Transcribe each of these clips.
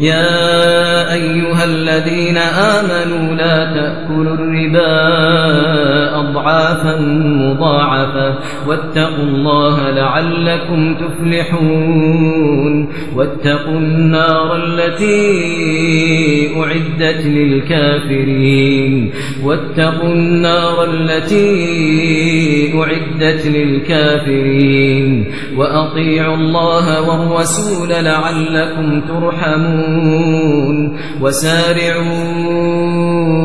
يا أيها الذين آمنوا لا تأكلوا الربا أضعافا مضاعفة واتقوا الله لعلكم تفلحون واتقوا النار التي أعدت للكافرين واتقوا النار التي أعدت للكافرين وأطيعوا الله والرسول لعلكم ترحمون وسارعوا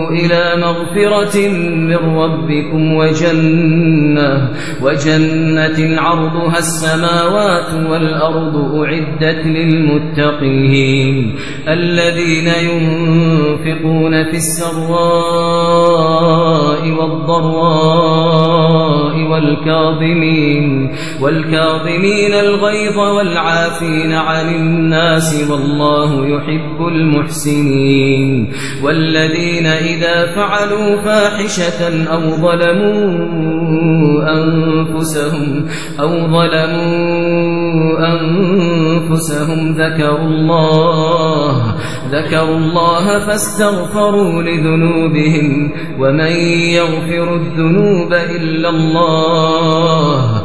إلى مغفرة من ربكم وجنة وجنة عرضها السماوات والأرض أعدت للمتقين. الذين ينفقون في السراء والضراء والكاظمين والكاظمين الغيظ والعافين عن الناس والله يحب المحسنين والذين إذا فعلوا فاحشة أو ظلموا أنفسهم أو ظلموا أنفسهم ذكروا الله ذكروا الله فاستغفروا لذنوبهم ومن يغفر الذنوب إلا الله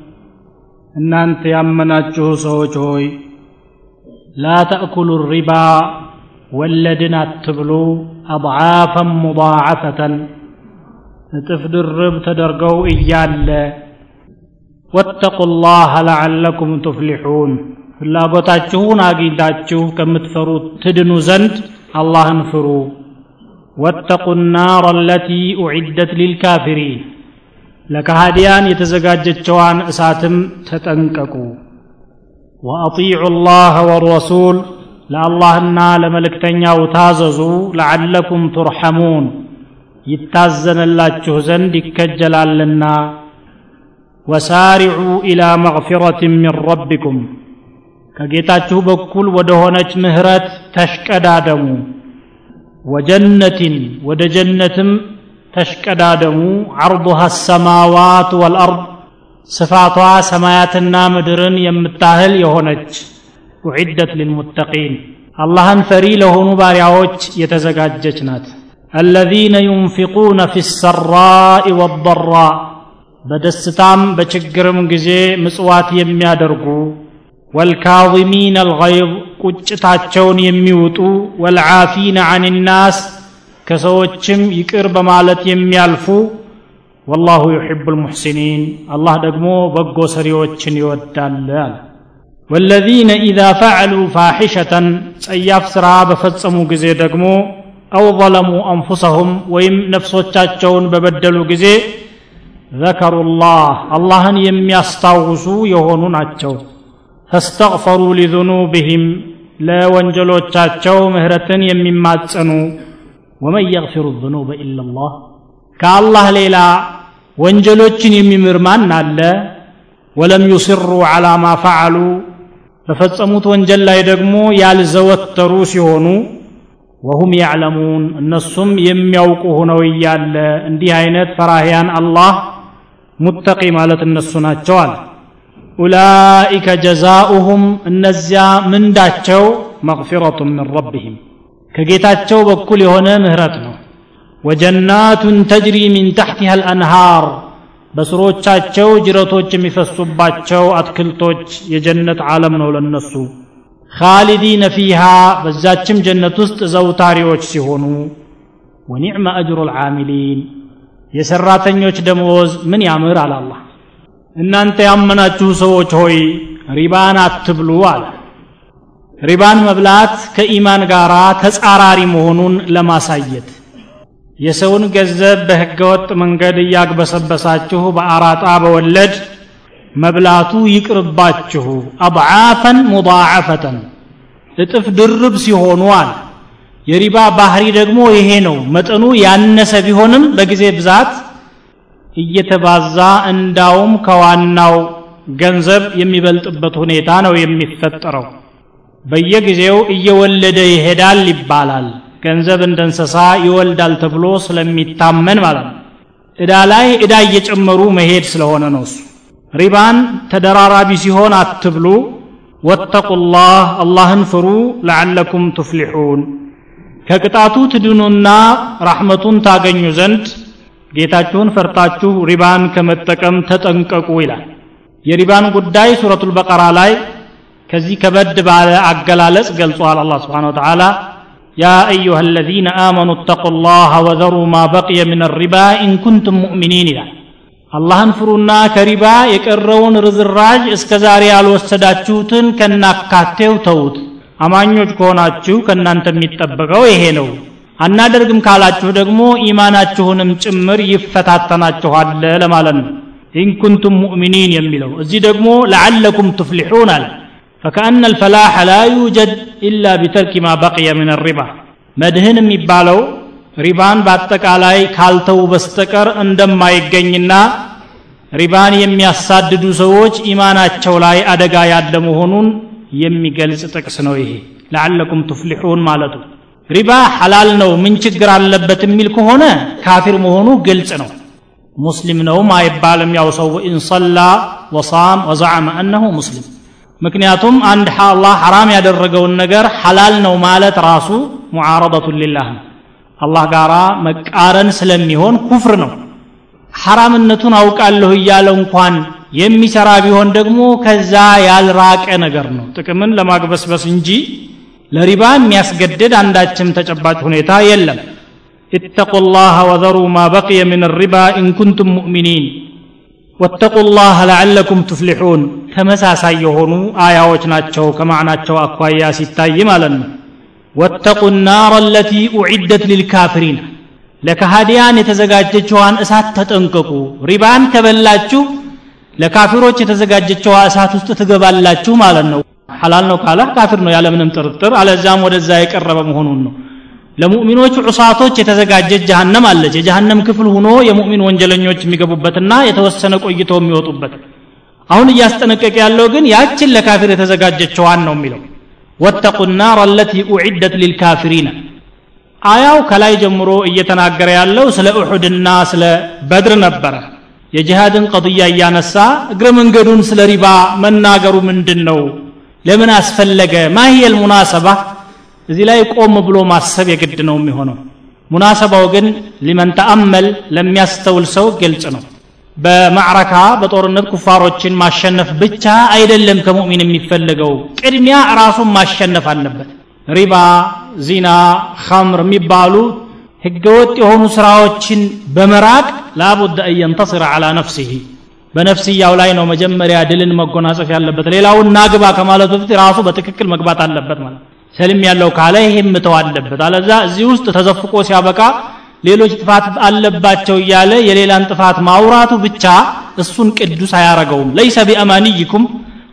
እናንተ ያመናችሁ ሰዎች ሆይ ላ ተእኩሉ ሪባ ወለድን አትብሉ አضዓፈን ሙضاعፈተን እጥፍ ድርብ ተደርገው እያለ ወተቁ ላህ ለዓለኩም ቱፍሊሑን ፍላጎታችሁን አግኝታችሁ ከምትፈሩት ትድኑ ዘንድ አላህን ፍሩ ወተቁ ናር አለቲ ኡዕደት ሊልካፊሪን ለካሃዲያን የተዘጋጀችዋን እሳትም ተጠንቀቁ። ወአጢዑ ላህ ወረሱል ለአላህና ለመልእክተኛው ታዘዙ ለዓለኩም ቱርሐሙን። ይታዘንላችሁ ዘንድ ይከጀላልና። ወሳሪዑ ኢላ መግፊረትን ሚን ረቢኩም ከጌታችሁ በኩል ወደ ሆነች ምህረት ተሽቀዳደሙ። ወጀነትን ወደ ጀነትም ተሽቀዳደሙ ዐርضሃ አሰማዋት ወልአርድ ስፋቷ ሰማያትና ምድርን የምታህል የሆነች ውዒደት ሊልሙተቂን አላህን ፈሪ ለሆኑ ባሪያዎች የተዘጋጀች ናት الذين ينفقون في السراء والضراء በደስታም በችግርም ጊዜ ምጽዋት የሚያደርጉ ወልካظሚን አልገይዝ ቁጭታቸውን የሚውጡ ወልዓፊነ አን ናስ ከሰዎችም ይቅር በማለት የሚያልፉ ወላሁ ዩሕቡ ልሙሕሲኒን አላህ ደግሞ በጎ ሰሪዎችን ይወዳል አለ። ወለዚነ ኢዛ ፈዐሉ ፋሒሸተን ጸያፍ ሥራ በፈጸሙ ጊዜ ደግሞ አው ظለሙ አንፉሰሁም ወይም ነፍሶቻቸውን በበደሉ ጊዜ ዘከሩ ላህ አላህን የሚያስታውሱ የሆኑ ናቸው። ፈስተግፈሩ ሊذኑብህም ለወንጀሎቻቸው ምህረትን የሚማጸኑ ወመን የግፊሩ ذኑበ ኢላ ላህ ከአላህ ሌላ ወንጀሎችን የሚምር ማን አለ? ወለም ዩስሩ ዐላ ማ ፈዐሉ በፈጸሙት ወንጀል ላይ ደግሞ ያልዘወተሩ ሲሆኑ ወሁም ያዕለሙን እነሱም የሚያውቁ ሆነው እያለ እንዲህ አይነት ፈራህያን አላህ ሙተቂ ማለት እነሱ ናቸዋል ኡላኢከ ጀዛኡሁም እነዚያ ምንዳቸው? መግፊረቱ ምን ረቢህም ከጌታቸው በኩል የሆነ ምህረት ነው። ወጀናቱን ተጅሪ ሚን ታሕቲሃ አልአንሃር በስሮቻቸው ጅረቶች የሚፈሱባቸው አትክልቶች የጀነት ዓለም ነው ለነሱ። ካሊዲነ ፊሃ በዛችም ጀነት ውስጥ ዘውታሪዎች ሲሆኑ ወኒዕመ አጅሩ ልዓሚሊን የሰራተኞች ደመወዝ ምን ያምር አላላህ እናንተ ያመናችሁ ሰዎች ሆይ ሪባን አትብሉ አለ ሪባን መብላት ከኢማን ጋር ተጻራሪ መሆኑን ለማሳየት። የሰውን ገንዘብ በህገወጥ መንገድ እያግበሰበሳችሁ በአራጣ በወለድ መብላቱ ይቅርባችሁ አብዓፈን ሙዳዓፈተን። እጥፍ ድርብ ሲሆኑ አለ። የሪባ ባህሪ ደግሞ ይሄ ነው። መጠኑ ያነሰ ቢሆንም በጊዜ ብዛት እየተባዛ እንዳውም ከዋናው ገንዘብ የሚበልጥበት ሁኔታ ነው የሚፈጠረው። በየጊዜው እየወለደ ይሄዳል ይባላል። ገንዘብ እንደ እንስሳ ይወልዳል ተብሎ ስለሚታመን ማለት ነው። እዳ ላይ እዳ እየጨመሩ መሄድ ስለሆነ ነው እሱ። ሪባን ተደራራቢ ሲሆን አትብሉ። ወተቁላህ አላህን ፍሩ። ለዓለኩም ቱፍሊሑን። ከቅጣቱ ትድኑና ረሕመቱን ታገኙ ዘንድ ጌታችሁን ፈርታችሁ ሪባን ከመጠቀም ተጠንቀቁ ይላል። የሪባን ጉዳይ ሱረቱል በቀራ ላይ ከዚህ ከበድ ባለ አገላለጽ ገልጿል አላህ ስብሓን ወተዓላ ያ አዩሃ አለዚነ አመኑ እተቁ ላህ ወዘሩ ማ በቅየ ምን ሪባ إن كنتم مؤمنين ይላል። አላህን ፍሩና ከሪባ የቀረውን ርዝራዥ እስከ ዛሬ ያልወሰዳችሁትን ከናካቴው ተዉት። አማኞች ከሆናችሁ ከእናንተ የሚጠበቀው ይሄ ነው። አናደርግም ካላችሁ ደግሞ ኢማናችሁንም ጭምር ይፈታተናችኋል ለማለት ነው። إن كنتم مؤمنين የሚለው እዚህ ደግሞ لعلكم تفلحون አለ። فكأن الفلاح لا يوجد إلا بترك ما بقي من الربا መድህን የሚባለው ሪባን በአጠቃላይ ካልተው በስተቀር እንደማይገኝና ሪባን የሚያሳድዱ ሰዎች ኢማናቸው ላይ አደጋ ያለ መሆኑን የሚገልጽ ጥቅስ ነው ይሄ። ለዓለኩም ትፍሊሑን ማለቱ። ሪባ ሐላል ነው ምን ችግር አለበት የሚል ከሆነ ካፊር መሆኑ ግልጽ ነው። ሙስሊም ነውም አይባልም። ያው ሰው ኢንሰላ ወሳም ወዘዓመ አነሁ ሙስሊም። ምክንያቱም አንድ አላህ ሐራም ያደረገውን ነገር ሐላል ነው ማለት ራሱ ሙዓረበቱን ሊላህ ነው። አላህ ጋራ መቃረን ስለሚሆን ኩፍር ነው። ሐራምነቱን አውቃለሁ እያለ እንኳን የሚሰራ ቢሆን ደግሞ ከዛ ያልራቀ ነገር ነው። ጥቅምን ለማግበስበስ እንጂ ለሪባ የሚያስገድድ አንዳችም ተጨባጭ ሁኔታ የለም። اتقوا الله وذروا ما بقي من الربا إن كنتم مؤمنين ወተቁ ላህ ለዓለኩም ትፍሊሑን። ተመሳሳይ የሆኑ አያዎች ናቸው ከማዕናቸው አኳያ ሲታይ ማለት ነው። ወተቁ ናር አለቲ ኡዒደት ሊልካፍሪን ለካሃዲያን የተዘጋጀችዋን እሳት ተጠንቀቁ። ሪባን ከበላችሁ ለካፊሮች የተዘጋጀችዋ እሳት ውስጥ ትገባላችሁ ማለት ነው። ሐላል ነው ካለ ካፊር ነው ያለምንም ጥርጥር። አለዛም ወደዛ የቀረበ መሆኑን ነው። ለሙእሚኖች ዑሳቶች የተዘጋጀች ጀሃነም አለች የጀሃነም ክፍል ሆኖ የሙእሚን ወንጀለኞች የሚገቡበትና የተወሰነ ቆይተው የሚወጡበት። አሁን እያስጠነቀቀ ያለው ግን ያችን ለካፊር የተዘጋጀችዋን ነው የሚለው። ወተቁ ናር አለቲ ኡዒደት ሊልካፊሪን አያው ከላይ ጀምሮ እየተናገረ ያለው ስለ ኡሑድና ስለ በድር ነበረ። የጂሃድን ቀضያ እያነሳ እግረ መንገዱን ስለ ሪባ መናገሩ ምንድን ነው ለምን አስፈለገ? ማህየል ሙናሰባ እዚህ ላይ ቆም ብሎ ማሰብ የግድ ነው የሚሆነው። ሙናሰባው ግን ሊመን ተአመል ለሚያስተውል ሰው ግልጽ ነው። በማዕረካ በጦርነት ኩፋሮችን ማሸነፍ ብቻ አይደለም ከሙእሚን የሚፈለገው ቅድሚያ ራሱን ማሸነፍ አለበት። ሪባ ዚና ኸምር የሚባሉ ህገወጥ የሆኑ ስራዎችን በመራቅ ላቡድ አን አላ ነፍሲህ በነፍስያው ላይ ነው መጀመሪያ ድልን መጎናጸፍ ያለበት ሌላውን ናግባ ከማለቱ በፊት ራሱ በትክክል መግባት አለበት ማለት ሰልም ያለው ካለ ይሄም ምተው አለበት። አለዛ እዚህ ውስጥ ተዘፍቆ ሲያበቃ ሌሎች ጥፋት አለባቸው እያለ የሌላን ጥፋት ማውራቱ ብቻ እሱን ቅዱስ አያረገውም። ለይሰ ቢአማንይኩም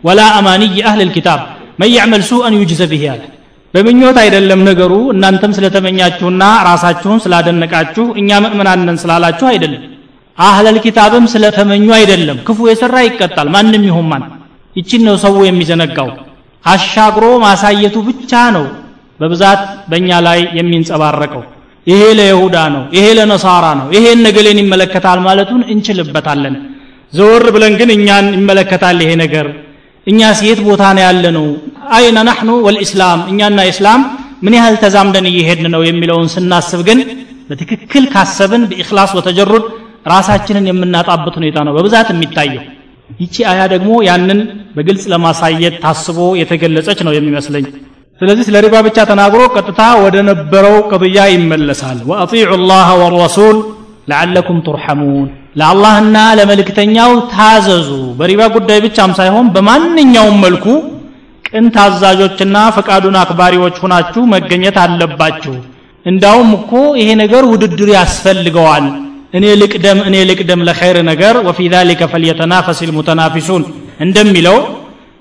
ወላ አማንይ አህል ልኪታብ መን ያዕመል ሱአን ዩጅዘ ብህ ያለ በምኞት አይደለም ነገሩ። እናንተም ስለተመኛችሁና ራሳችሁን ስላደነቃችሁ እኛ ምእምናነን ስላላችሁ አይደለም። አህለል ኪታብም ስለተመኙ አይደለም። ክፉ የሰራ ይቀጣል። ማንም ይሁን ማን። ይችን ነው ሰው የሚዘነጋው አሻግሮ ማሳየቱ ብቻ ነው በብዛት በእኛ ላይ የሚንጸባረቀው። ይሄ ለይሁዳ ነው ይሄ ለነሳራ ነው ይሄ ነገሌን ይመለከታል ማለቱን እንችልበታለን። ዘወር ብለን ግን እኛን ይመለከታል ይሄ ነገር። እኛስ የት ቦታ ነው ያለ ነው አይነ ናሕኑ ወልኢስላም እኛና ኢስላም ምን ያህል ተዛምደን እየሄድን ነው የሚለውን ስናስብ ግን በትክክል ካሰብን በኢክላስ ወተጀሩድ ራሳችንን የምናጣበት ሁኔታ ነው በብዛት የሚታየው ይቺ አያ ደግሞ ያንን በግልጽ ለማሳየት ታስቦ የተገለጸች ነው የሚመስለኝ። ስለዚህ ስለ ሪባ ብቻ ተናግሮ ቀጥታ ወደ ነበረው ቅضያ ይመለሳል። ወአጢዑ ላህ ወረሱል ለዓለኩም ቱርሐሙን ለአላህና ለመልእክተኛው ታዘዙ። በሪባ ጉዳይ ብቻም ሳይሆን በማንኛውም መልኩ ቅን ታዛዦችና ፈቃዱን አክባሪዎች ሁናችሁ መገኘት አለባችሁ። እንዳውም እኮ ይሄ ነገር ውድድር ያስፈልገዋል እኔ ልቅደም እኔ ልቅደም ለኸይር ነገር ወፊ ዛሊከ ፈልየተናፈስ ልሙተናፊሱን እንደሚለው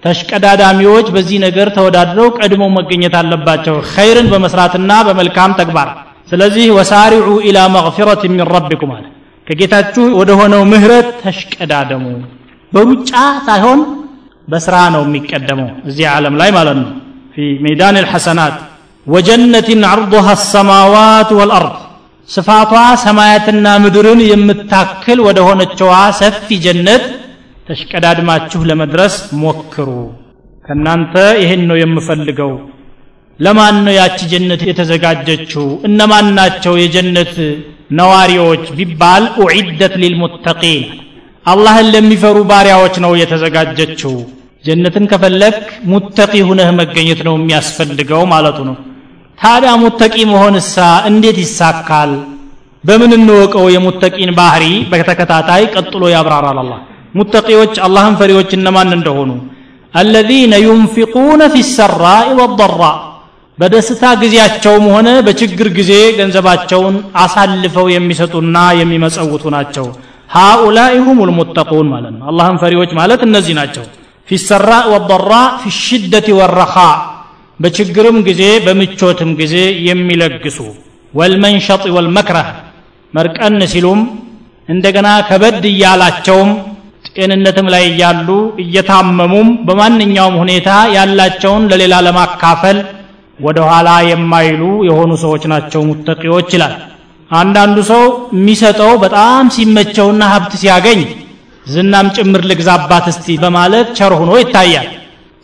ተሽቀዳዳሚዎች በዚህ ነገር ተወዳድረው ቀድሞ መገኘት አለባቸው ኸይርን በመስራትና በመልካም ተግባር ስለዚህ ወሳሪዑ ኢላ መغፊረት ምን ረቢኩም አለ ከጌታችሁ ወደ ሆነው ምህረት ተሽቀዳደሙ በሩጫ ሳይሆን በስራ ነው የሚቀደመው እዚህ ዓለም ላይ ማለት ነው ፊ ሜዳን ልሐሰናት وجنة عرضها السماوات والأرض ስፋቷ ሰማያትና ምድርን የምታክል ወደ ሆነችዋ ሰፊ ጀነት ተሽቀዳድማችሁ ለመድረስ ሞክሩ። ከናንተ ይህን ነው የምፈልገው። ለማን ነው ያቺ ጀነት የተዘጋጀችው? እነማን ናቸው የጀነት ነዋሪዎች ቢባል ኡዒደት ሊልሙተቂን? አላህን ለሚፈሩ ባሪያዎች ነው የተዘጋጀችው። ጀነትን ከፈለክ ሙተቂ ሁነህ መገኘት ነው የሚያስፈልገው ማለቱ ነው ታዲያ ሙተቂ መሆንሳ እንዴት ይሳካል? በምን እንወቀው የሙተቂን ባህሪ? በተከታታይ ቀጥሎ ያብራራል አላህ። ሙተቂዎች አላህን ፈሪዎች እነማን እንደሆኑ? አለዚነ ዩንፊቁነ ፊ ሰራኢ በደስታ ጊዜያቸውም ሆነ በችግር ጊዜ ገንዘባቸውን አሳልፈው የሚሰጡና የሚመጸውቱ ናቸው። ሃኡላኢ ሁም ልሙተቁን ማለት ነው። አላህን ፈሪዎች ማለት እነዚህ ናቸው። ፊ ሰራእ ወضራ ፊ ሽደት ወረኻ በችግርም ጊዜ በምቾትም ጊዜ የሚለግሱ። ወልመንሸጥ ወልመክረህ መርቀን ሲሉም እንደገና ከበድ እያላቸውም ጤንነትም ላይ እያሉ እየታመሙም በማንኛውም ሁኔታ ያላቸውን ለሌላ ለማካፈል ወደ ኋላ የማይሉ የሆኑ ሰዎች ናቸው ሙተቂዎች ይላል። አንዳንዱ ሰው የሚሰጠው በጣም ሲመቸውና ሀብት ሲያገኝ ዝናም ጭምር ልግዛባት እስቲ በማለት ቸር ሆኖ ይታያል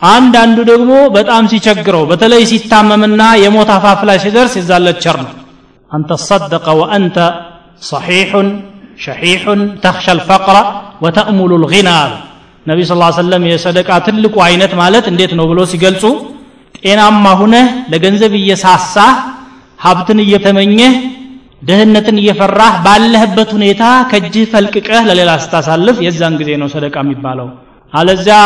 አንዳንዱ ደግሞ በጣም ሲቸግረው በተለይ ሲታመምና የሞት አፋፍ ላይ ሲደርስ ይዛለቸር ነው። አንተ ሰደቀ ወአንተ ሰሒሑን ሸሒሑን ተክሻ ልፈቅራ ወተእሙሉ ልغና አሉ ነቢ ስ ሰለም የሰደቃ ትልቁ አይነት ማለት እንዴት ነው ብሎ ሲገልጹ ጤናማ ሁነህ ለገንዘብ እየሳሳህ ሀብትን እየተመኘህ ድህነትን እየፈራህ ባለህበት ሁኔታ ከእጅህ ፈልቅቀህ ለሌላ ስታሳልፍ የዛን ጊዜ ነው ሰደቃ የሚባለው። አለዚያ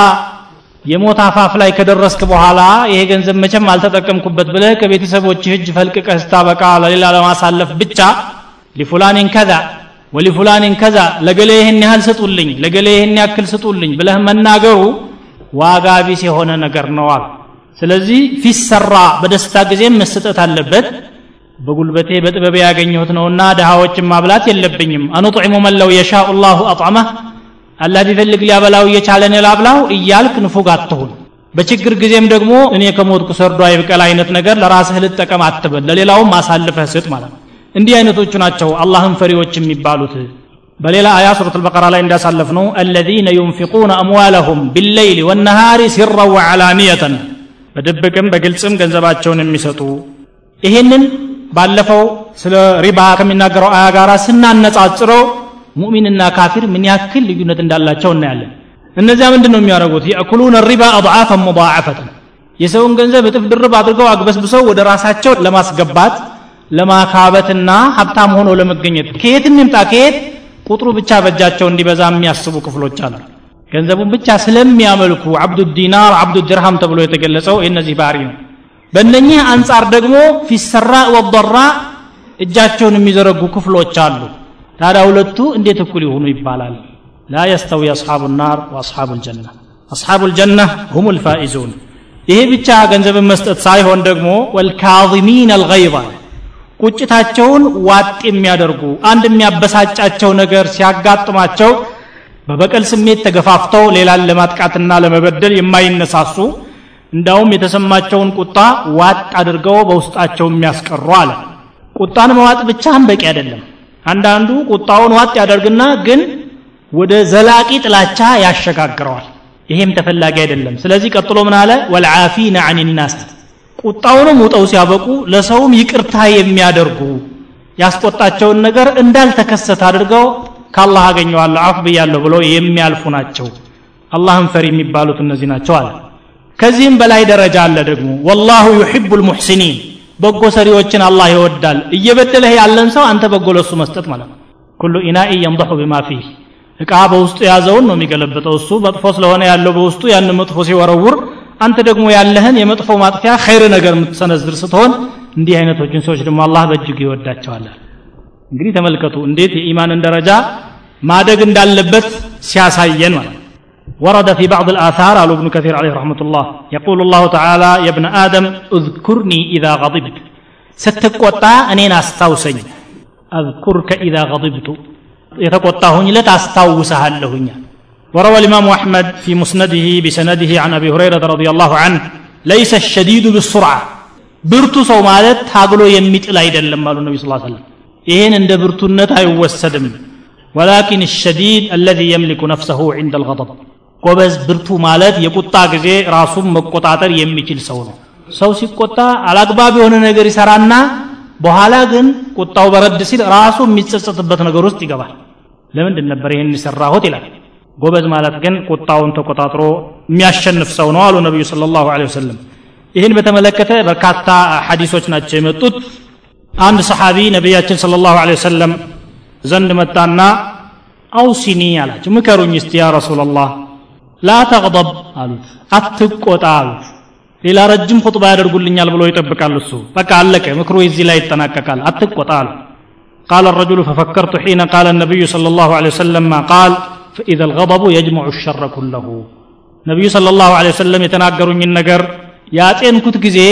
የሞት አፋፍ ላይ ከደረስክ በኋላ ይሄ ገንዘብ መቼም አልተጠቀምኩበት ብለህ ከቤተሰቦችህ እጅ ፈልቅቀህ ስታበቃ ለሌላ ለማሳለፍ ብቻ ሊፉላኒን ከዛ ወሊፉላኒን ከዛ ለገሌ ይህን ያህል ስጡልኝ ለገሌ ይህን ያክል ስጡልኝ ብለህ መናገሩ ዋጋ ቢስ የሆነ ነገር ነዋል ስለዚህ ፊሰራ በደስታ ጊዜም መሰጠት አለበት። በጉልበቴ በጥበቤ ያገኘሁት ነውና ድሃዎችን ማብላት የለብኝም። አኑጥዒሙ መን ለው ላሁ አጥዕመህ አላህ ቢፈልግ ሊያበላው እየቻለን ላብላው እያልክ ንፉግ አትሁን። በችግር ጊዜም ደግሞ እኔ ከሞትኩ ሰርዶ አይብቀል አይነት ነገር ለራስህ ልጠቀም አትበል ለሌላውም አሳልፈህ ስጥ ማለት ነው። እንዲህ አይነቶቹ ናቸው አላህን ፈሪዎች የሚባሉት። በሌላ አያ ሱረት አልበቀራ ላይ እንዳሳለፍ ነው አለዚነ ዩንፊቁነ አምዋለሁም ቢለይሊ ወነሃሪ ሲራ ወዓላንየተን በድብቅም በግልጽም ገንዘባቸውን የሚሰጡ። ይሄንን ባለፈው ስለ ሪባ ከሚናገረው አያ ጋር ስናነጻጽረው ሙእሚንና ካፊር ምን ያክል ልዩነት እንዳላቸው እናያለን። እነዚያ ምንድን ነው የሚያደርጉት? የእኩሉን ሪባ አضዓፈን ሙضዓፈተን የሰውን ገንዘብ እጥፍ ድርብ አድርገው አግበስብሰው ወደ ራሳቸው ለማስገባት ለማካበትና ሀብታም ሆኖ ለመገኘት። ከየት የሚምጣ ከየት? ቁጥሩ ብቻ በእጃቸው እንዲበዛ የሚያስቡ ክፍሎች አሉ። ገንዘቡን ብቻ ስለሚያመልኩ አብዱ ዲናር አብዱ ድርሃም ተብሎ የተገለጸው የእነዚህ ባህሪ ነው። በእነኚህ አንጻር ደግሞ ፊሰራ ወደራ እጃቸውን የሚዘረጉ ክፍሎች አሉ። ታዲያ ሁለቱ እንዴት እኩል ይሆኑ ይባላል? ላ የስተዊ አስሓቡ ናር ወአስሓቡ ልጀና አስሓቡ ልጀና ሁም ልፋኢዙን ይሄ ብቻ ገንዘብን መስጠት ሳይሆን ደግሞ ወልካظሚን አልገይظ ቁጭታቸውን ዋጥ የሚያደርጉ አንድ የሚያበሳጫቸው ነገር ሲያጋጥማቸው በበቀል ስሜት ተገፋፍተው ሌላን ለማጥቃትና ለመበደል የማይነሳሱ እንዳውም የተሰማቸውን ቁጣ ዋጥ አድርገው በውስጣቸው የሚያስቀሩ አለ። ቁጣን መዋጥ ብቻህን በቂ አይደለም አንዳንዱ ቁጣውን ዋጥ ያደርግና ግን ወደ ዘላቂ ጥላቻ ያሸጋግረዋል። ይሄም ተፈላጊ አይደለም። ስለዚህ ቀጥሎ ምን አለ? ወልዓፊነ አን ናስ። ቁጣውንም ውጠው ሲያበቁ ለሰውም ይቅርታ የሚያደርጉ ያስቆጣቸውን ነገር እንዳልተከሰተ አድርገው ከአላህ አገኘዋለሁ አፍ ብያለሁ ብለው የሚያልፉ ናቸው። አላህን ፈሪ የሚባሉት እነዚህ ናቸው አለ። ከዚህም በላይ ደረጃ አለ ደግሞ ወላሁ ዩሕቡ ልሙሕሲኒን በጎ ሰሪዎችን አላህ ይወዳል። እየበደለህ ያለን ሰው አንተ በጎ ለሱ መስጠት ማለት ነው። ኩሉ ኢናኢ የንضሑ ቢማ ፊህ። እቃ በውስጡ የያዘውን ነው የሚገለብጠው። እሱ መጥፎ ስለሆነ ያለው በውስጡ ያን መጥፎ ሲወረውር አንተ ደግሞ ያለህን የመጥፎ ማጥፊያ ኸይር ነገር የምትሰነዝር ስትሆን እንዲህ አይነቶችን ሰዎች ደግሞ አላህ በእጅግ ይወዳቸዋል። እንግዲህ ተመልከቱ እንዴት የኢማንን ደረጃ ማደግ እንዳለበት ሲያሳየን ማለት ورد في بعض الآثار قال ابن كثير عليه رحمة الله يقول الله تعالى يا ابن آدم اذكرني إذا غضبت. ስትቆጣ እኔን አስታውሰኝ إذا ኢዛ غضبቱ የተቆጣሁኝ ለት አስታውሰሃለሁኛል وروى الإمام أحمد في مسنده بسنده عن أبي هريرة رضي الله عنه ليس الشديد بالسرعة. ብርቱ ሰው ማለት ታግሎ النبي صلى الله عليه وسلم إين ይህን እንደ ብርቱነት አይወሰድም። ولكن الشديد الذي يملك نفسه عند الغضب. ጎበዝ ብርቱ ማለት የቁጣ ጊዜ ራሱን መቆጣጠር የሚችል ሰው ነው። ሰው ሲቆጣ አላግባብ የሆነ ነገር ይሰራና በኋላ ግን ቁጣው በረድ ሲል ራሱ የሚጸጸትበት ነገር ውስጥ ይገባል። ለምንድን ነበር ይህን የሰራሁት ይላል። ጎበዝ ማለት ግን ቁጣውን ተቆጣጥሮ የሚያሸንፍ ሰው ነው አሉ ነቢዩ ስለ ላሁ ወሰለም። ይህን በተመለከተ በርካታ ሐዲሶች ናቸው የመጡት። አንድ ሰሓቢ ነቢያችን ስለ ላሁ ወሰለም ዘንድ መጣና አውሲኒ አላቸው ምከሩኝ እስቲ ያ ረሱላላህ لا تغضب አሉት አትቆጣ አሉት ሌላ ረጅም ኹጥባ ያደርጉልኛል ብሎ ይጠብቃል እሱ በቃ አለቀ ምክሩ እዚህ ላይ ይጠናቀቃል አትቆጣ አሉ قال. الرجل ففكرت حين قال النبي صلى الله عليه وسلم ما قال. فإذا الغضب يجمع الشر كله. النبي صلى الله عليه وسلم يتناقر من نقر. ياتين كنت كزي.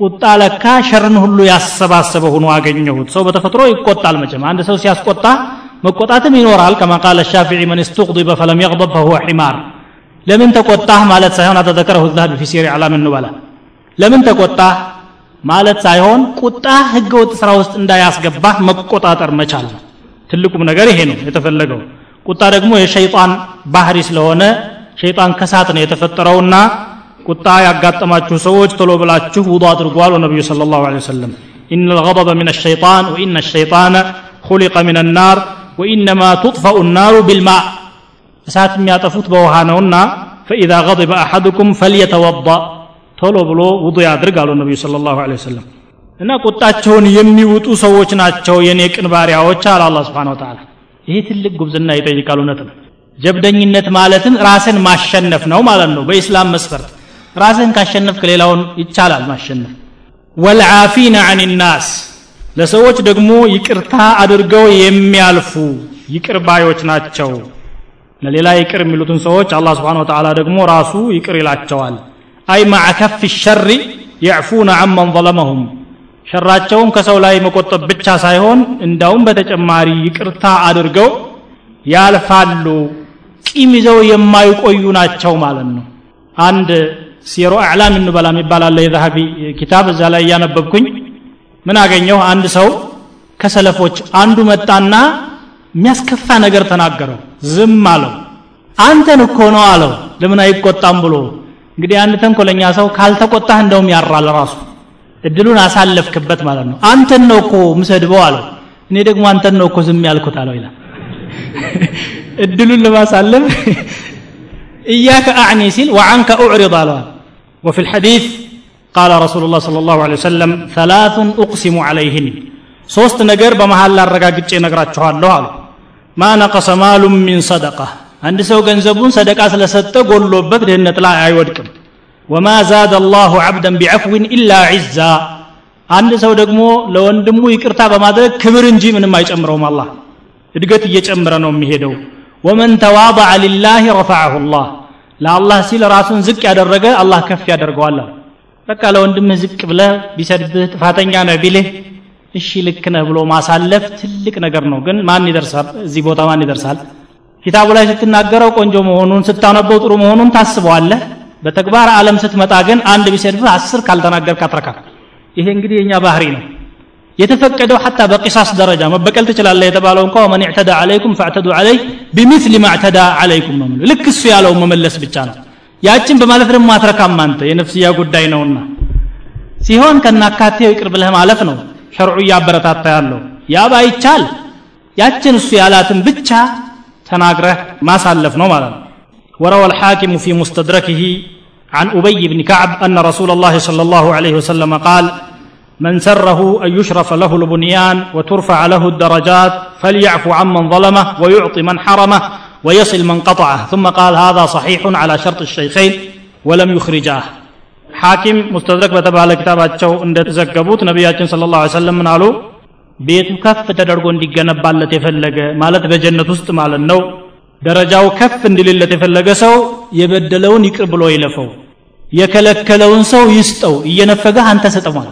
قد تعالى كاشرن هلو ياسبا سبا هنو آقين يهود سو بتفترو يقود تعالى مجمع عند سو سياس قد تعالى መቆጣትም ይኖራል ከማ ቃለ ሻፊዒ መን እስትቅድበ ፈለም የቅበብ ፈሁወ ሒማር ለምን ተቆጣህ ማለት ሳይሆን አተዘከረሁ ዛህብ ፊ ሲሪ ዓላም እንበላ ለምን ተቆጣህ ማለት ሳይሆን ቁጣ ህገወጥ ስራ ውስጥ እንዳያስገባህ መቆጣጠር መቻል ነው ትልቁም ነገር ይሄ ነው የተፈለገው ቁጣ ደግሞ የሸይጣን ባህሪ ስለሆነ ሸይጣን ከሳት ነው የተፈጠረውና ቁጣ ያጋጠማችሁ ሰዎች ቶሎ ብላችሁ ውዱ አድርጓል ነቢዩ ስለ ላሁ ወሰለም ኢነ ልገضበ ምን ሸይጣን ወኢነ ሸይጣን خلق من النار ወኢነማ ቱጥፈኡ ናሩ ቢልማእ እሳት የሚያጠፉት በውሃ ነውና ፈኢዛ ገضበ አሐድኩም ፈልየተወዳ ቶሎ ብሎ ውጡ ያድርግ አሉ ነቢዩ ስለ ላሁ ለ እና ቁጣቸውን የሚውጡ ሰዎች ናቸው የእኔ ቅንባሪያዎች አለ አላ ስብን ተላ ይሄ ትልቅ ጉብዝና ይጠይቃል እውነት ነው። ጀብደኝነት ማለትን ራስን ማሸነፍ ነው ማለት ነው። በኢስላም መስፈርት ራስህን ካሸነፍክ ሌላውን ይቻላል ማሸነፍ። ወልዓፊነ አን ናስ። ለሰዎች ደግሞ ይቅርታ አድርገው የሚያልፉ ይቅር ባዮች ናቸው። ለሌላ ይቅር የሚሉትን ሰዎች አላህ ስብሓን ወተላ ደግሞ ራሱ ይቅር ይላቸዋል። አይ ማዕ ሸሪ የዕፉነ አመን ظለመሁም ሸራቸውን ከሰው ላይ መቆጠብ ብቻ ሳይሆን እንዳውም በተጨማሪ ይቅርታ አድርገው ያልፋሉ። ቂም ይዘው የማይቆዩ ናቸው ማለት ነው። አንድ ሲሮ አዕላም እንበላ የሚባል አለ ኪታብ እዛ ላይ እያነበብኩኝ ምን አገኘው አንድ ሰው ከሰለፎች አንዱ መጣና የሚያስከፋ ነገር ተናገረው። ዝም አለው። አንተን እኮ ነው አለው። ለምን አይቆጣም ብሎ እንግዲህ አንድ ተንኮለኛ ሰው ካልተቆጣህ እንደውም ያራል ራሱ። እድሉን አሳለፍክበት ማለት ነው። አንተን ነው እኮ ምሰድበው አለው። እኔ ደግሞ አንተን ነው እኮ ዝም ያልኩት አለው ይላል። እድሉን ለማሳለፍ እያከ አዕኒ ሲል ወዓንከ ኡዕሪድ አለዋል ወፊ ልሐዲት ቃለ ረሱሉላህ ሰለላሁ ዐለይሂ ወሰለም ሰላቱን ኡቅሲሙ ዐለይህን ሶስት ነገር በመሃል አረጋግጬ ነግራችኋለሁ አሉ። ማ ነቀሰ ማሉም ሚን ሰደቃ አንድ ሰው ገንዘቡን ሰደቃ ስለሰጠ ጎሎበት ድህነት ላይ አይወድቅም። ወማ ዛደ አላሁ ዓብደን ቢዐፍዊን ኢላ ዒዛ? አንድ ሰው ደግሞ ለወንድሙ ይቅርታ በማድረግ ክብር እንጂ ምንም አይጨምረውም አላህ። እድገት እየጨመረ ነው የሚሄደው። ወመን ተዋضዐ ሊላህ ረፈዐሁ ላህ? ለአላህ ሲል ራሱን ዝቅ ያደረገ አላህ ከፍ ያደርገዋል በቃ ለወንድምህ ዝቅ ብለህ ቢሰድብህ ጥፋተኛ ነህ ቢልህ እሺ ልክ ነህ ብሎ ማሳለፍ ትልቅ ነገር ነው። ግን ማን ይደርሳል? እዚህ ቦታ ማን ይደርሳል? ኪታቡ ላይ ስትናገረው ቆንጆ መሆኑን ስታነበው ጥሩ መሆኑን ታስበዋለህ። በተግባር ዓለም ስትመጣ ግን አንድ ቢሰድብህ አስር ካልተናገር ካትረካ ይሄ እንግዲህ የኛ ባህሪ ነው። የተፈቀደው ሐታ በቂሳስ ደረጃ መበቀል ትችላለህ የተባለው እንኳ ወመን ዕተዳ አለይኩም ፈዕተዱ አለይ ቢሚስሊ ማዕተዳ አለይኩም ነው ልክ እሱ ያለው መመለስ ብቻ ነው ያችን በማለፍ ደግሞ አትረካም አንተ የነፍስያ ጉዳይ ነውና ሲሆን ከናካቴው ይቅር ብለህ ማለፍ ነው ሸርዑ እያበረታታ ያለው ያ ባይቻል ያችን እሱ ያላትን ብቻ ተናግረህ ማሳለፍ ነው ማለት ነው وروى الحاكم في مستدركه عن أبي بن كعب أن رسول الله صلى الله عليه وسلم قال من سره أن يشرف له البنيان وترفع له الدرجات فليعفو عمن ظلمه ويعطي من حرمه ويصل من قطعه ثم قال هذا صحيح على شرط الشيخين ولم يخرجاه حاكم مستدرك በተባለ ኪታባቸው እንደተዘገቡት ነቢያችን ስለ ላ ሰለም ምን አሉ ቤቱ ከፍ ተደርጎ እንዲገነባለት የፈለገ ማለት በጀነት ውስጥ ማለት ነው ደረጃው ከፍ እንዲልለት የፈለገ ሰው የበደለውን ይቅር ብሎ ይለፈው የከለከለውን ሰው ይስጠው እየነፈገህ አንተ ሰጥሟል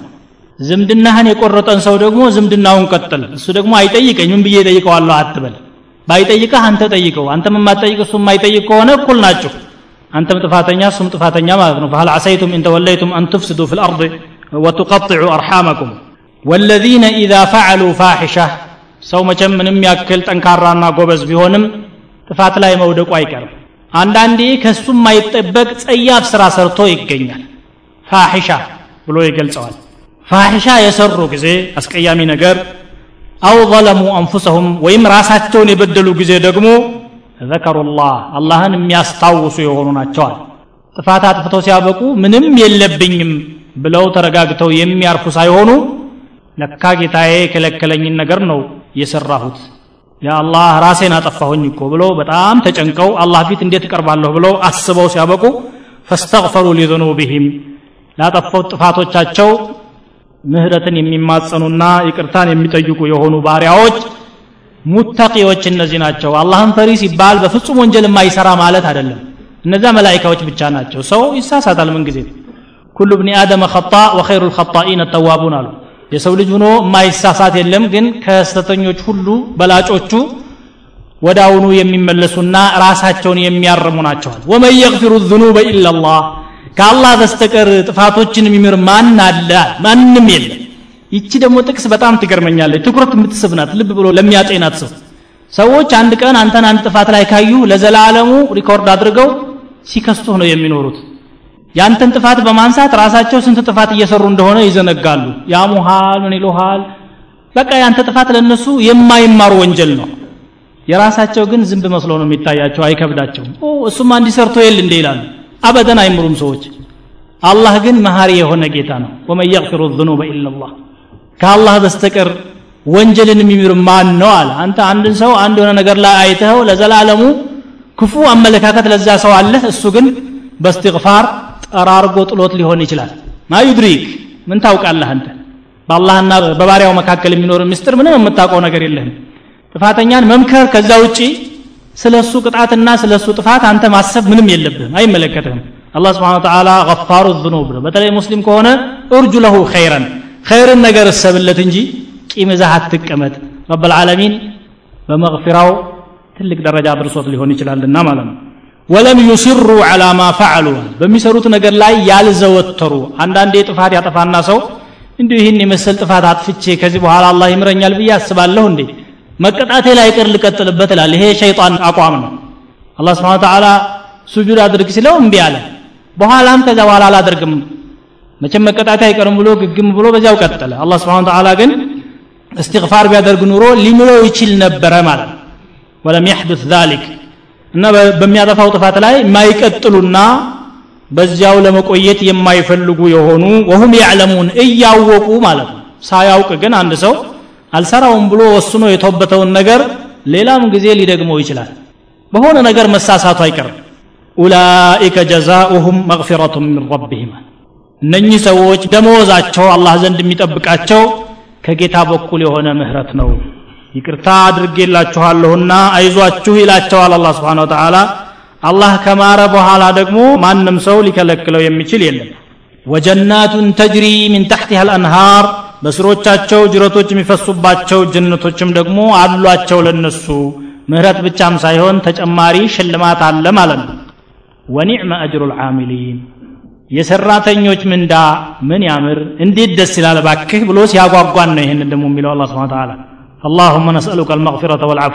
ዝምድናህን የቆረጠን ሰው ደግሞ ዝምድናውን ቀጥል እሱ ደግሞ አይጠይቀኝም ብዬ ጠይቀዋለሁ አትበል ባይጠይቅህ አንተ ጠይቀው አንተም የማትጠይቅ እሱ የማይጠይቅ ከሆነ እኩል ናችሁ አንተም ጥፋተኛ እሱም ጥፋተኛ ማለት ነው فهل عسيتم إن توليتم أن تفسدوا في الأرض وتقطعوا أرحامكم والذين إذا فعلوا فاحشة ሰው መቼም ምንም ያክል ጠንካራና ጎበዝ ቢሆንም ጥፋት ላይ መውደቁ አይቀርም አንዳንዴ ከሱ የማይጠበቅ ጸያፍ ስራ ሰርቶ ይገኛል ፋሒሻ ብሎ ይገልጸዋል ፋሒሻ የሰሩ ጊዜ አስቀያሚ ነገር አው ظለሙ አንፉሰሁም ወይም ራሳቸውን የበደሉ ጊዜ ደግሞ ዘከሩላህ አላህን የሚያስታውሱ የሆኑ ናቸዋል ጥፋት አጥፍተው ሲያበቁ ምንም የለብኝም ብለው ተረጋግተው የሚያርፉ ሳይሆኑ ለካ ጌታዬ የከለከለኝን ነገር ነው የሰራሁት። የአላህ ራሴን አጠፋሁኝ እኮ ብለው በጣም ተጨንቀው አላህ ፊት እንዴት እቀርባለሁ ብለው አስበው ሲያበቁ ፈስተግፈሩ ሊذኑቢህም ላጠፉት ጥፋቶቻቸው ምህረትን የሚማጸኑና ይቅርታን የሚጠይቁ የሆኑ ባሪያዎች ሙተቂዎች እነዚህ ናቸው። አላህን ፈሪ ሲባል በፍጹም ወንጀል የማይሰራ ማለት አይደለም። እነዚያ መላይካዎች ብቻ ናቸው። ሰው ይሳሳታል ምን ጊዜ ኩሉ ብኒ አደመ ኸጣ ወኸይሩ ልኸጣኢን ተዋቡን አሉ። የሰው ልጅ ሆኖ የማይሳሳት የለም ግን ከስተተኞች ሁሉ በላጮቹ ወዳውኑ የሚመለሱና ራሳቸውን የሚያርሙ ናቸዋል። ወመን የግፊሩ ዝኑበ ኢላላህ ከአላህ በስተቀር ጥፋቶችን የሚምር ማን አለ? ማንም የለም። ይቺ ደግሞ ጥቅስ በጣም ትገርመኛለች። ትኩረት የምትስብ ናት ልብ ብሎ ለሚያጤናት ሰው። ሰዎች አንድ ቀን አንተን አንድ ጥፋት ላይ ካዩ ለዘላለሙ record አድርገው ሲከስቱህ ነው የሚኖሩት። ያንተን ጥፋት በማንሳት ራሳቸው ስንት ጥፋት እየሰሩ እንደሆነ ይዘነጋሉ። ያሙሃል ምን ይሉሃል? በቃ ያንተ ጥፋት ለነሱ የማይማር ወንጀል ነው። የራሳቸው ግን ዝንብ መስሎ ነው የሚታያቸው አይከብዳቸውም። እሱማ እንዲህ ሰርቶ የል እንዴ ይላሉ አበደን አይምሩም ሰዎች። አላህ ግን መሀሪ የሆነ ጌታ ነው። ومن يغفر الذنوب إلا الله ከአላህ በስተቀር ወንጀልን የሚምር ማን ነው አለ። አንተ አንድን ሰው አንድ የሆነ ነገር ላይ አይተኸው ለዘላለሙ ክፉ አመለካከት ለዛ ሰው አለህ እሱ ግን በስትግፋር ጠራርጎ ጥሎት ሊሆን ይችላል። ማ ዩድሪክ? ምን ታውቃለህ አንተ? በአላህና በባሪያው መካከል የሚኖር ምስጢር ምንም የምታውቀው ነገር የለህም። ጥፋተኛን መምከር ከዛ ውጪ ስለ እሱ ቅጣትና ስለ እሱ ጥፋት አንተ ማሰብ ምንም የለብህም አይመለከትህም። አላህ ስብሓን ተዓላ ገፋሩ ዝኑብ ነው። በተለይ ሙስሊም ከሆነ እርጁ ለሁ ኸይረን ኸይርን ነገር እሰብለት እንጂ ቂምዛህ አትቀመጥ። ረብልዓለሚን በመግፊራው ትልቅ ደረጃ አድርሶት ሊሆን ይችላልና ማለት ነው። ወለም ዩስሩ ዓላ ማ ፈዓሉ በሚሰሩት ነገር ላይ ያልዘወተሩ። አንዳንዴ ጥፋት ያጠፋና ሰው እንዲሁ ይህን የመሰል ጥፋት አጥፍቼ ከዚህ በኋላ አላህ ይምረኛል ብዬ አስባለሁ እንዴ መቀጣቴ ላይ ቅር ልቀጥልበት ይላል ይሄ ሸይጣን አቋም ነው። አላህ ስብሓን ተዓላ ሱጁድ አድርግ ሲለው እምቢ አለ። በኋላም ከዛ በኋላ አላደርግም። መቼም መቀጣቴ አይቀርም ብሎ ግግም ብሎ በዚያው ቀጠለ። አላህ ስብሓን ተዓላ ግን እስትግፋር ቢያደርግ ኑሮ ሊምለው ይችል ነበረ ማለት ወለም ያሕዱት ዛሊክ እና በሚያጠፋው ጥፋት ላይ የማይቀጥሉና በዚያው ለመቆየት የማይፈልጉ የሆኑ ወሁም ያዕለሙን እያወቁ ማለት ነው። ሳያውቅ ግን አንድ ሰው አልሰራውም ብሎ ወስኖ የተወበተውን ነገር ሌላም ጊዜ ሊደግመው ይችላል። በሆነ ነገር መሳሳቱ አይቀርም። ኡላኢከ ጀዛኡሁም መግፊረቱ ምን ረቢህም እነኚህ ሰዎች ደመወዛቸው አላህ ዘንድ የሚጠብቃቸው ከጌታ በኩል የሆነ ምህረት ነው። ይቅርታ አድርጌላችኋለሁና አይዟችሁ ይላቸዋል አላህ ስብሓን ወተዓላ። አላህ ከማረ በኋላ ደግሞ ማንም ሰው ሊከለክለው የሚችል የለም። ወጀናቱን ተጅሪ ሚን ተሕቲሃ አልአንሃር በስሮቻቸው ጅረቶች የሚፈሱባቸው ጅነቶችም ደግሞ አሏቸው ለነሱ። ምህረት ብቻም ሳይሆን ተጨማሪ ሽልማት አለ ማለት ነው። ወኒዕመ አጅሩ ልዓሚሊን የሰራተኞች ምንዳ ምን ያምር? እንዴት ደስ ይላል ባክህ ብሎ ሲያጓጓን ነው ይህንን ደግሞ የሚለው አላ ስብን ተላ አላሁመ ነስአሉከ አልመغፊረተ ወልዓፉ።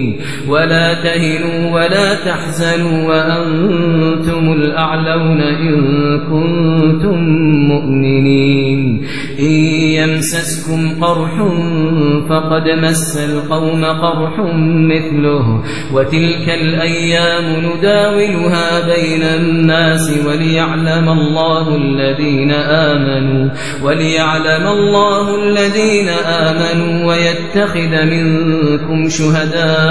ولا تهنوا ولا تحزنوا وأنتم الأعلون إن كنتم مؤمنين. إن يمسسكم قرح فقد مس القوم قرح مثله وتلك الأيام نداولها بين الناس وليعلم الله الذين آمنوا وليعلم الله الذين آمنوا ويتخذ منكم شهداء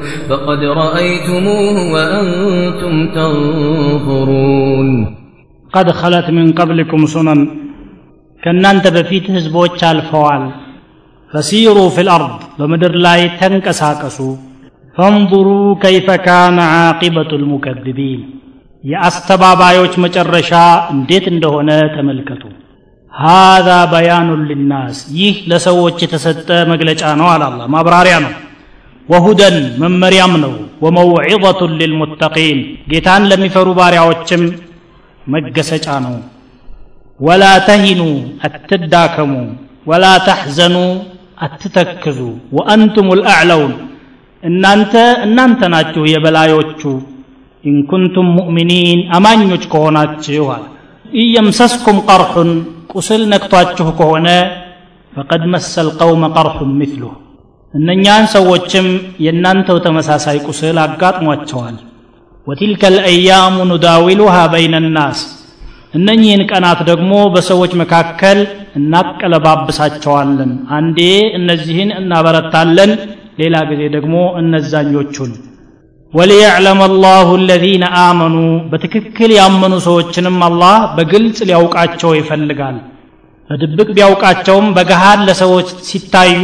فقد رأيتموه وأنتم تنظرون. قد خلت من قبلكم سنن. كننت بفيت هزبوچ الفوال فسيروا في الأرض بمدر لا يتنكساكسوا فانظروا كيف كان عاقبة المكذبين. የአስተባባዮች መጨረሻ انديت اندهونا تملكتو. هذا بيان للناس. ይህ ለሰዎች የተሰጠ መግለጫ على الله ما ነው። ወሁደን መመሪያም ነው ወመውዒظة ልልሙተቂን ጌታን ለሚፈሩ ባሪያዎችም መገሰጫ ነው። ወላ ተሂኑ አትዳከሙ። ወላ ተሕዘኑ አትተክዙ። ወአንቱም ልአዕለውን እናንተ እናንተ ናችሁ የበላዮቹ። ኢንኩንቱም ሙእሚኒን አማኞች ከሆናችሁ አለ። ኢየምሰስኩም ቀርሑን ቁስል ነክቷችሁ ከሆነ ፈቀድ መሰል ቀውመ ቀርሑን ምትሉህ እነኛን ሰዎችም የእናንተው ተመሳሳይ ቁስል አጋጥሟቸዋል። ወቲልከ ልአያሙ ኑዳዊሉሃ በይነ ናስ። እነኚህን ቀናት ደግሞ በሰዎች መካከል እናቀለባብሳቸዋለን። አንዴ እነዚህን እናበረታለን ሌላ ጊዜ ደግሞ እነዛኞቹን። ወሊያዕለም አላሁ አለዚነ አመኑ። በትክክል ያመኑ ሰዎችንም አላህ በግልጽ ሊያውቃቸው ይፈልጋል። በድብቅ ቢያውቃቸውም በገሃድ ለሰዎች ሲታዩ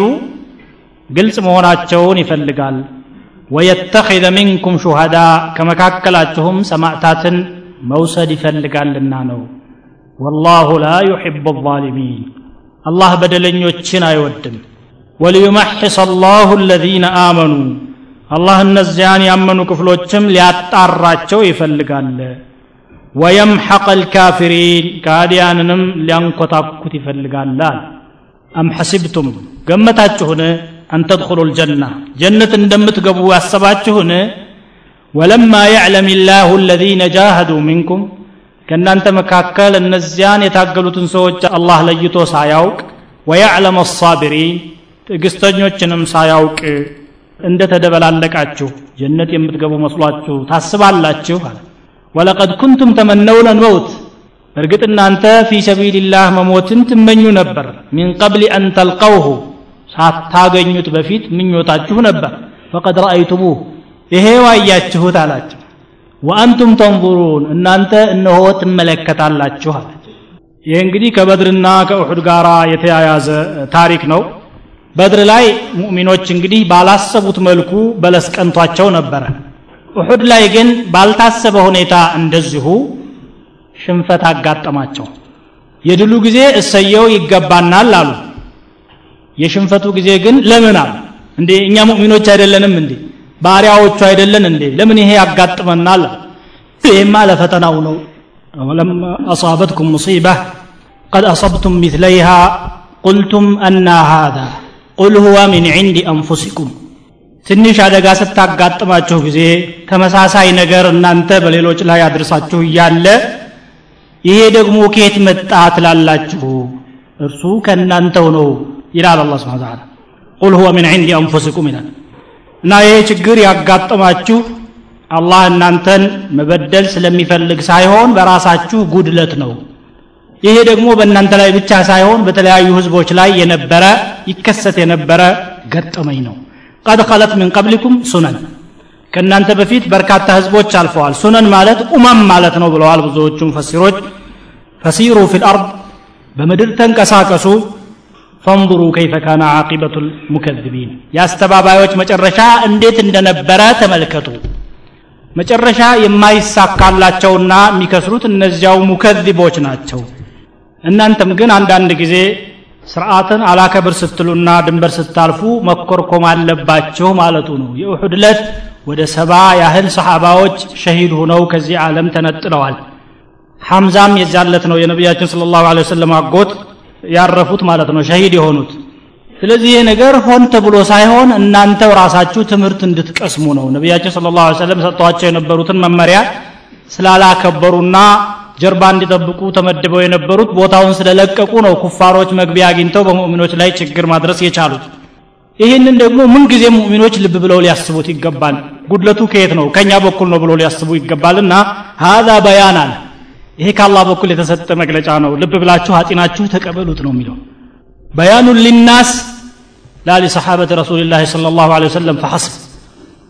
ግልጽ መሆናቸውን ይፈልጋል። ወየተኺዘ ሚንኩም ሹሃዳ ከመካከላችሁም ሰማዕታትን መውሰድ ይፈልጋልና ነው። ወላሁ ላ ዩሕቡ ዛሊሚን አላህ በደለኞችን አይወድም። ወሊዩመሕስ አላሁ አለዚነ አመኑ አላህ እነዚያን ያመኑ ክፍሎችም ሊያጣራቸው ይፈልጋል። ወየምሐቅ አልካፊሪን ካዲያንንም ሊያንኮታኩት ይፈልጋል አም ሐሲብቱም ገመታችሁን አን ተድኹሉ ልጀና ጀነት እንደምትገቡ ያሰባችሁን ወለማ ያዕለም ላሁ አለዚነ ጃሃዱ ሚንኩም ከእናንተ መካከል እነዚያን የታገሉትን ሰዎች አላህ ለይቶ ሳያውቅ ወያዕለም አሳቢሪን ትዕግስተኞችንም ሳያውቅ እንደ ተደበላለቃችሁ ጀነት የምትገቡ መስሏችሁ ታስባላችሁ አለ ወለቀድ ኩንቱም ተመነውነ መውት እርግጥ እናንተ ፊ ሰቢልላህ መሞትን ትመኙ ነበር ሚን ቀብል አን ተልቀውሁ ሳታገኙት በፊት ምኞታችሁ ነበር። ፈቀድ ረአይቱሙህ ይሄው አያችሁት አላቸው። ወአንቱም ተንظሩን እናንተ እነሆ ትመለከታላችሁ አላቸው። ይህ እንግዲህ ከበድርና ከኡሑድ ጋር የተያያዘ ታሪክ ነው። በድር ላይ ሙእሚኖች እንግዲህ ባላሰቡት መልኩ በለስ ቀንቷቸው ነበረ። ኡሑድ ላይ ግን ባልታሰበ ሁኔታ እንደዚሁ ሽንፈት አጋጠማቸው። የድሉ ጊዜ እሰየው ይገባናል አሉ የሽንፈቱ ጊዜ ግን ለምን አሉ እንዴ እኛ ሙእሚኖች አይደለንም እንዴ? ባሪያዎቹ አይደለን እንዴ? ለምን ይሄ ያጋጥመናል? ይህማ ለፈተናው ነው። ወለም አሳበትኩም ሙሲባ ቀድ አሰብቱም ሚትለይሃ ቁልቱም አና ሃذا ቁል ሁወ ሚን ዕንዲ አንፉሲኩም። ትንሽ አደጋ ስታጋጥማችሁ ጊዜ ተመሳሳይ ነገር እናንተ በሌሎች ላይ አድርሳችሁ እያለ ይሄ ደግሞ ከየት መጣ ትላላችሁ? እርሱ ከእናንተው ነው ይላል አላ ስብን ተላ ቁል ሁወ ሚን ዕንዲ አንፉሲኩም ይላል። እና ይሄ ችግር ያጋጠማችሁ አላህ እናንተን መበደል ስለሚፈልግ ሳይሆን በራሳችሁ ጉድለት ነው። ይሄ ደግሞ በእናንተ ላይ ብቻ ሳይሆን በተለያዩ ህዝቦች ላይ የነበረ ይከሰት የነበረ ገጠመኝ ነው። ቀድ ኸለት ምን ቀብሊኩም ሱነን። ከእናንተ በፊት በርካታ ህዝቦች አልፈዋል። ሱነን ማለት ኡመም ማለት ነው ብለዋል ብዙዎቹ ሙፈሲሮች። ፈሲሩ ፊ ልአርድ በምድር ተንቀሳቀሱ ፈንظሩ ከይፈ ካነ ዓቂበቱ ልሙከዝቢን የአስተባባዮች መጨረሻ እንዴት እንደነበረ ተመልከቱ። መጨረሻ የማይሳካላቸውና የሚከስሩት እነዚያው ሙከዚቦች ናቸው። እናንተም ግን አንዳንድ ጊዜ ስርዓትን አላከብር ስትሉና ድንበር ስታልፉ መኮርኮም አለባችሁ ማለቱ ነው። የኡሑድ ዕለት ወደ ሰባ ያህል ሰሓባዎች ሸሂድ ሁነው ከዚህ ዓለም ተነጥለዋል። ሐምዛም የዛለት ነው የነቢያችን ስለ ላሁ ወሰለም አጎት ያረፉት ማለት ነው ሸሂድ የሆኑት። ስለዚህ ይህ ነገር ሆን ተብሎ ሳይሆን እናንተው ራሳችሁ ትምህርት እንድትቀስሙ ነው። ነቢያችን ስለ ላሁ ሰለም ሰጥተዋቸው የነበሩትን መመሪያ ስላላከበሩና ጀርባ እንዲጠብቁ ተመድበው የነበሩት ቦታውን ስለለቀቁ ነው ኩፋሮች መግቢያ አግኝተው በሙእሚኖች ላይ ችግር ማድረስ የቻሉት። ይህንን ደግሞ ምንጊዜ ሙእሚኖች ልብ ብለው ሊያስቡት ይገባል? ጉድለቱ ከየት ነው? ከእኛ በኩል ነው ብሎ ሊያስቡ ይገባልና ሀዛ አለ ይሄ ከአላህ በኩል የተሰጠ መግለጫ ነው። ልብ ብላችሁ አጢናችሁ ተቀበሉት ነው የሚለው። በያኑን ሊናስ ላ ሊሰሓበት ረሱልላህ ለ ላሁ ወሰለም ፈሐስብ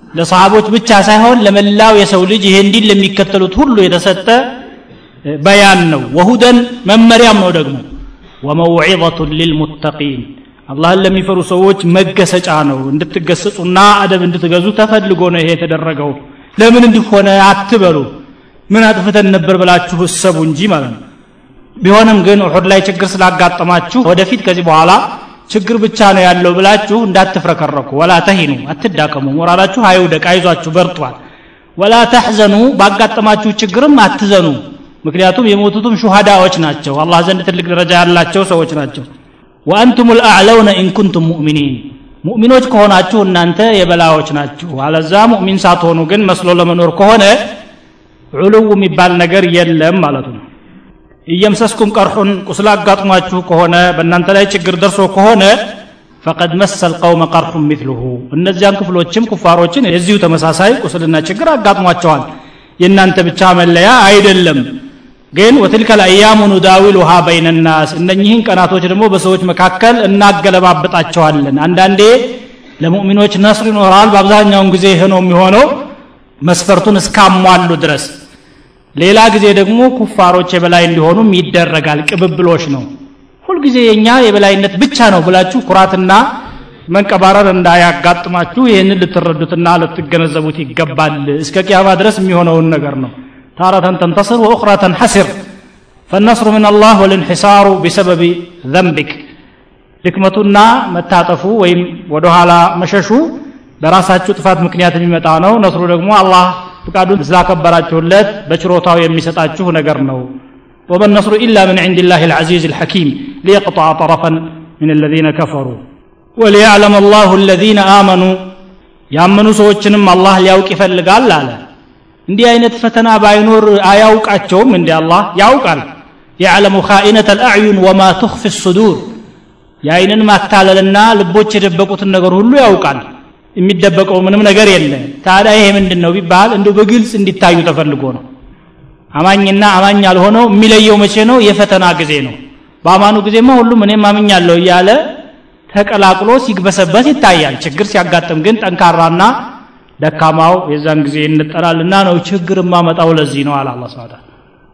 ለሰሃቦች ብቻ ሳይሆን ለመላው የሰው ልጅ ይሄ እንዲን ለሚከተሉት ሁሉ የተሰጠ በያን ነው። ወሁደን መመሪያም ነው ደግሞ። ወመውዒظቱን ሊልሙተቂን አላህን ለሚፈሩ ሰዎች መገሰጫ ነው። እንድትገሰጹና አደብ እንድትገዙ ተፈልጎ ነው ይሄ የተደረገው። ለምን እንዲሆነ አትበሉ ምን አጥፍተን ነበር ብላችሁ እሰቡ እንጂ ማለት ነው። ቢሆንም ግን ኡሑድ ላይ ችግር ስላጋጠማችሁ ወደፊት ከዚህ በኋላ ችግር ብቻ ነው ያለው ብላችሁ እንዳትፍረከረኩ። ወላ ተሂኑ አትዳከሙ። ሞራላችሁ አይውደቅ አይዟችሁ በርቷል። ወላ ተሕዘኑ ባጋጠማችሁ ችግርም አትዘኑ። ምክንያቱም የሞቱትም ሹሃዳዎች ናቸው። አላህ ዘንድ ትልቅ ደረጃ ያላቸው ሰዎች ናቸው። ወአንቱም ልአዕለውነ ኢንኩንቱም ሙእሚኒን ሙእሚኖች ከሆናችሁ እናንተ የበላዎች ናችሁ። አለዛ ሙእሚን ሳትሆኑ ግን መስሎ ለመኖር ከሆነ ዑልው የሚባል ነገር የለም ማለቱ ነው። እየምሰስኩም ቀርሑን ቁስል አጋጥሟችሁ ከሆነ በእናንተ ላይ ችግር ደርሶ ከሆነ ፈቀድ መሰል ቀውመ ቀርሑን ሚትልሁ እነዚያን ክፍሎችም ኩፋሮችን የዚሁ ተመሳሳይ ቁስልና ችግር አጋጥሟቸዋል። የእናንተ ብቻ መለያ አይደለም። ግን ወትልከ ልአያሙ ኑዳዊሉሃ በይነ ናስ እነኚህን ቀናቶች ደግሞ በሰዎች መካከል እናገለባብጣቸዋለን። አንዳንዴ ለሙእሚኖች ነስር ይኖራል። በአብዛኛውን ጊዜ ነው የሚሆነው መስፈርቱን እስካሟሉ ድረስ። ሌላ ጊዜ ደግሞ ኩፋሮች የበላይ እንዲሆኑም ይደረጋል ቅብብሎች ነው። ሁልጊዜ የእኛ የበላይነት ብቻ ነው ብላችሁ ኩራትና መንቀባረር እንዳያጋጥማችሁ ይህንን ልትረዱትና ልትገነዘቡት ይገባል። እስከ ቅያማ ድረስ የሚሆነውን ነገር ነው። ታረተን ተንተስር ወኡኽራ ተንሐስር ፈነስሩ ምን አላህ ወልንሒሳሩ ቢሰበቢ ዘንቢክ። ድክመቱና መታጠፉ ወይም ወደኋላ መሸሹ በራሳችሁ ጥፋት ምክንያት የሚመጣ ነው ነስሩ ደግሞ አላህ ፍቃዱን ስላከበራችሁለት በችሮታው የሚሰጣችሁ ነገር ነው وما النصر إلا من عند الله العزيز الحكيم ليقطع طرفا من الذين كفروا وليعلم الله الذين آمنوا ያመኑ ሰዎችንም አላህ ሊያውቅ ይፈልጋል አለ እንዲህ አይነት ፈተና ባይኖር አያውቃቸውም እንዲ አላህ ያውቃል የዕለሙ ካኢነት አልአዕዩን ወማ ትኽፊ ሱዱር የአይንን ማታለልና ልቦች የደበቁትን ነገር ሁሉ ያውቃል የሚደበቀው ምንም ነገር የለ ታዲያ ይሄ ምንድን ነው ቢባል እንዲሁ በግልጽ እንዲታዩ ተፈልጎ ነው። አማኝና አማኝ ያልሆነው የሚለየው መቼ ነው? የፈተና ጊዜ ነው። በአማኑ ጊዜማ ሁሉም እኔም አምኛለሁ እያለ ተቀላቅሎ ሲግበሰበስ ይታያል። ችግር ሲያጋጥም ግን ጠንካራና ደካማው የዛን ጊዜ እንጠላልና ነው ችግር ማመጣው ለዚህ ነው አለ አላ ስብን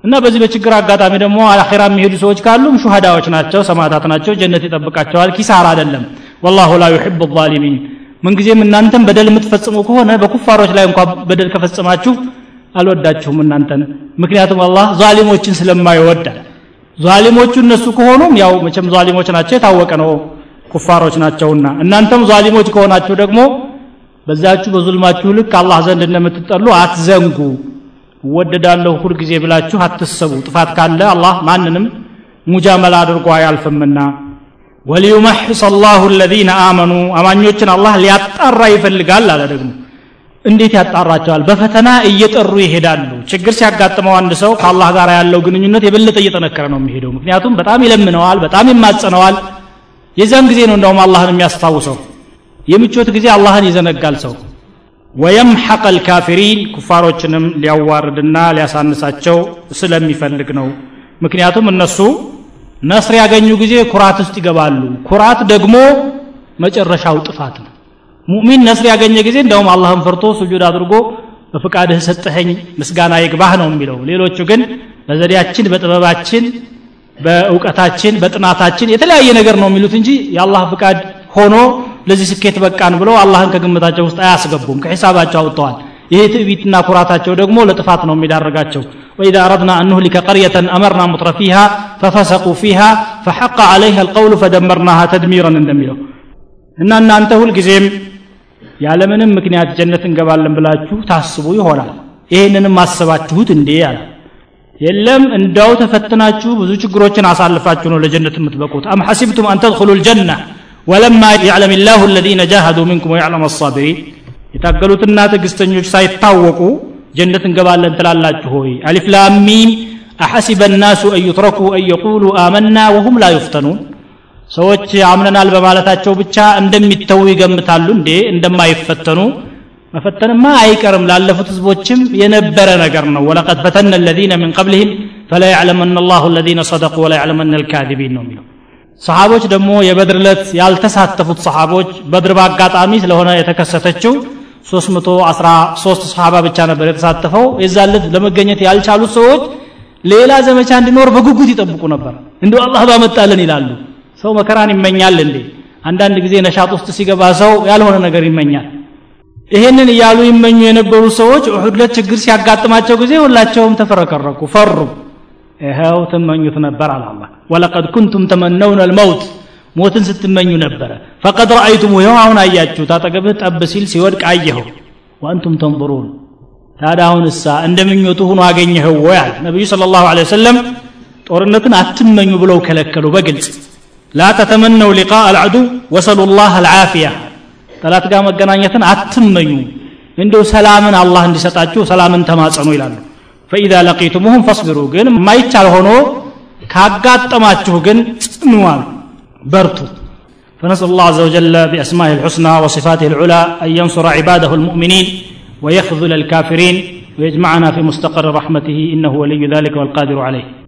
እና በዚህ በችግር አጋጣሚ ደግሞ አኺራ የሚሄዱ ሰዎች ካሉም ሹሃዳዎች ናቸው ሰማዕታት ናቸው። ጀነት ይጠብቃቸዋል ኪሳራ አይደለም። ወላሁ ላ ዩሕቡ ዛሊሚን ምንጊዜም እናንተም በደል የምትፈጽሙ ከሆነ በኩፋሮች ላይ እንኳ በደል ከፈጸማችሁ አልወዳችሁም እናንተን። ምክንያቱም አላህ ዛሊሞችን ስለማይወዳል ዛሊሞቹ እነሱ ከሆኑም ያው መቼም ዛሊሞች ናቸው የታወቀ ነው ኩፋሮች ናቸውና። እናንተም ዛሊሞች ከሆናችሁ ደግሞ በዛችሁ በዙልማችሁ ልክ አላህ ዘንድ እንደምትጠሉ አትዘንጉ። እወደዳለሁ ሁል ጊዜ ብላችሁ አትሰቡ ጥፋት ካለ አላህ ማንንም ሙጃመላ አድርጎ አያልፍምና ወሊዩመሕስ አላሁ አለዚነ አመኑ አማኞችን አላህ ሊያጣራ ይፈልጋል አለ ደግሞ። እንዴት ያጣራቸዋል? በፈተና እየጠሩ ይሄዳሉ። ችግር ሲያጋጥመው አንድ ሰው ከአላህ ጋር ያለው ግንኙነት የበለጠ እየጠነከረ ነው የሚሄደው። ምክንያቱም በጣም ይለምነዋል በጣም ይማጸነዋል። የዛን ጊዜ ነው እንደውም አላህን የሚያስታውሰው። የምቾት ጊዜ አላህን ይዘነጋል ሰው። ወየምሐቅ አልካፊሪን ኩፋሮችንም ሊያዋርድና ሊያሳንሳቸው ስለሚፈልግ ነው። ምክንያቱም እነሱ ነስር ያገኙ ጊዜ ኩራት ውስጥ ይገባሉ። ኩራት ደግሞ መጨረሻው ጥፋት ነው። ሙእሚን ነስር ያገኘ ጊዜ እንደውም አላህን ፈርቶ ስጁድ አድርጎ በፍቃድህ ሰጠኸኝ ምስጋና ይግባህ ነው የሚለው። ሌሎቹ ግን በዘዴያችን በጥበባችን በእውቀታችን በጥናታችን የተለያየ ነገር ነው የሚሉት እንጂ የአላህ ፍቃድ ሆኖ ለዚህ ስኬት በቃን ብለው አላህን ከግምታቸው ውስጥ አያስገቡም። ከሒሳባቸው አውጥተዋል ይሄ ትዕቢትና ኩራታቸው ደግሞ ለጥፋት ነው የሚዳርጋቸው وإذا أردنا أن نهلك قرية أمرنا مطر فيها ففسقوا فيها فحق عليها القول فدمرناها تدميرا እንደሚለው እና እናንተ ሁልጊዜም ያለምንም ምክንያት ጀነት እንገባለን ብላችሁ ታስቡ ይሆናል ይህንንም አስባችሁት እንዴ አለ የለም እንዳው ተፈትናችሁ ብዙ ችግሮችን አሳልፋችሁ ነው ለጀነት የምትበቁት አም ሐሲብቱም አን ተድኹሉ ልጀና ወለማ ያዕለም ላሁ አለዚነ ጃሃዱ ሚንኩም ወያዕለም አሳቢሪን የታገሉትና ትዕግስተኞች ሳይታወቁ ጀነት እንገባለን ትላላችሁ ሆይ አሊፍ ላም ሚም አሐሲበ الناس أن يتركوا أن يقولوا آمنا وهم لا يفتنون ሰዎች አምነናል በማለታቸው ብቻ እንደሚተዉ ይገምታሉ እንዴ እንደማይፈተኑ መፈተንማ አይቀርም ላለፉት ህዝቦችም የነበረ ነገር ነው ወለቀድ ፈተነ الذين من قبلهم فلا يعلمن الله الذين صدقوا ولا يعلمن الكاذبين ነው የሚለው ሰሃቦች ደግሞ የበድር ዕለት ያልተሳተፉት ሰሃቦች በድር በአጋጣሚ ስለሆነ የተከሰተችው 313 ሰሃባ ብቻ ነበር የተሳተፈው። የዛለት ለመገኘት ያልቻሉት ሰዎች ሌላ ዘመቻ እንዲኖር በጉጉት ይጠብቁ ነበር። እንዲሁ አላህ ባመጣልን ይላሉ። ሰው መከራን ይመኛል እንዴ? አንዳንድ ጊዜ ነሻጥ ውስጥ ሲገባ ሰው ያልሆነ ነገር ይመኛል። ይሄንን እያሉ ይመኙ የነበሩ ሰዎች ኡሑድ ችግር ሲያጋጥማቸው ጊዜ ሁላቸውም ተፈረከረኩ ፈሩ። ይኸው ትመኙት ነበር አለ አላህ። ወለቀድ ኩንቱም ተመነውን አልመውት ሞትን ስትመኙ ነበረ። ፈቀድ ረአይቱሙ ይኸው አሁን አያችሁት። አጠገብህ ጠብ ሲል ሲወድቅ አየኸው። ወአንቱም ተንظሩን ታዲያ አሁን እሳ እንደ ምኞቱ ሆኖ አገኘኸው ወይ አለ። ነቢዩ ስለ ላሁ ለ ጦርነትን አትመኙ ብለው ከለከሉ በግልጽ። ላ ተተመነው ሊቃ አልዐዱ ወሰሉ ላህ አልዓፊያ። ጠላት ጋር መገናኘትን አትመኙ። እንደው ሰላምን አላህ እንዲሰጣችሁ ሰላምን ተማጸኑ ይላሉ። ፈኢዛ ለቂቱሙሁም ፈስቢሩ ግን የማይቻል ሆኖ ካጋጠማችሁ ግን ጽኑ አሉ برتو. فنسأل الله عز وجل بأسمائه الحسنى وصفاته العلى أن ينصر عباده المؤمنين ويخذل الكافرين ويجمعنا في مستقر رحمته إنه ولي ذلك والقادر عليه.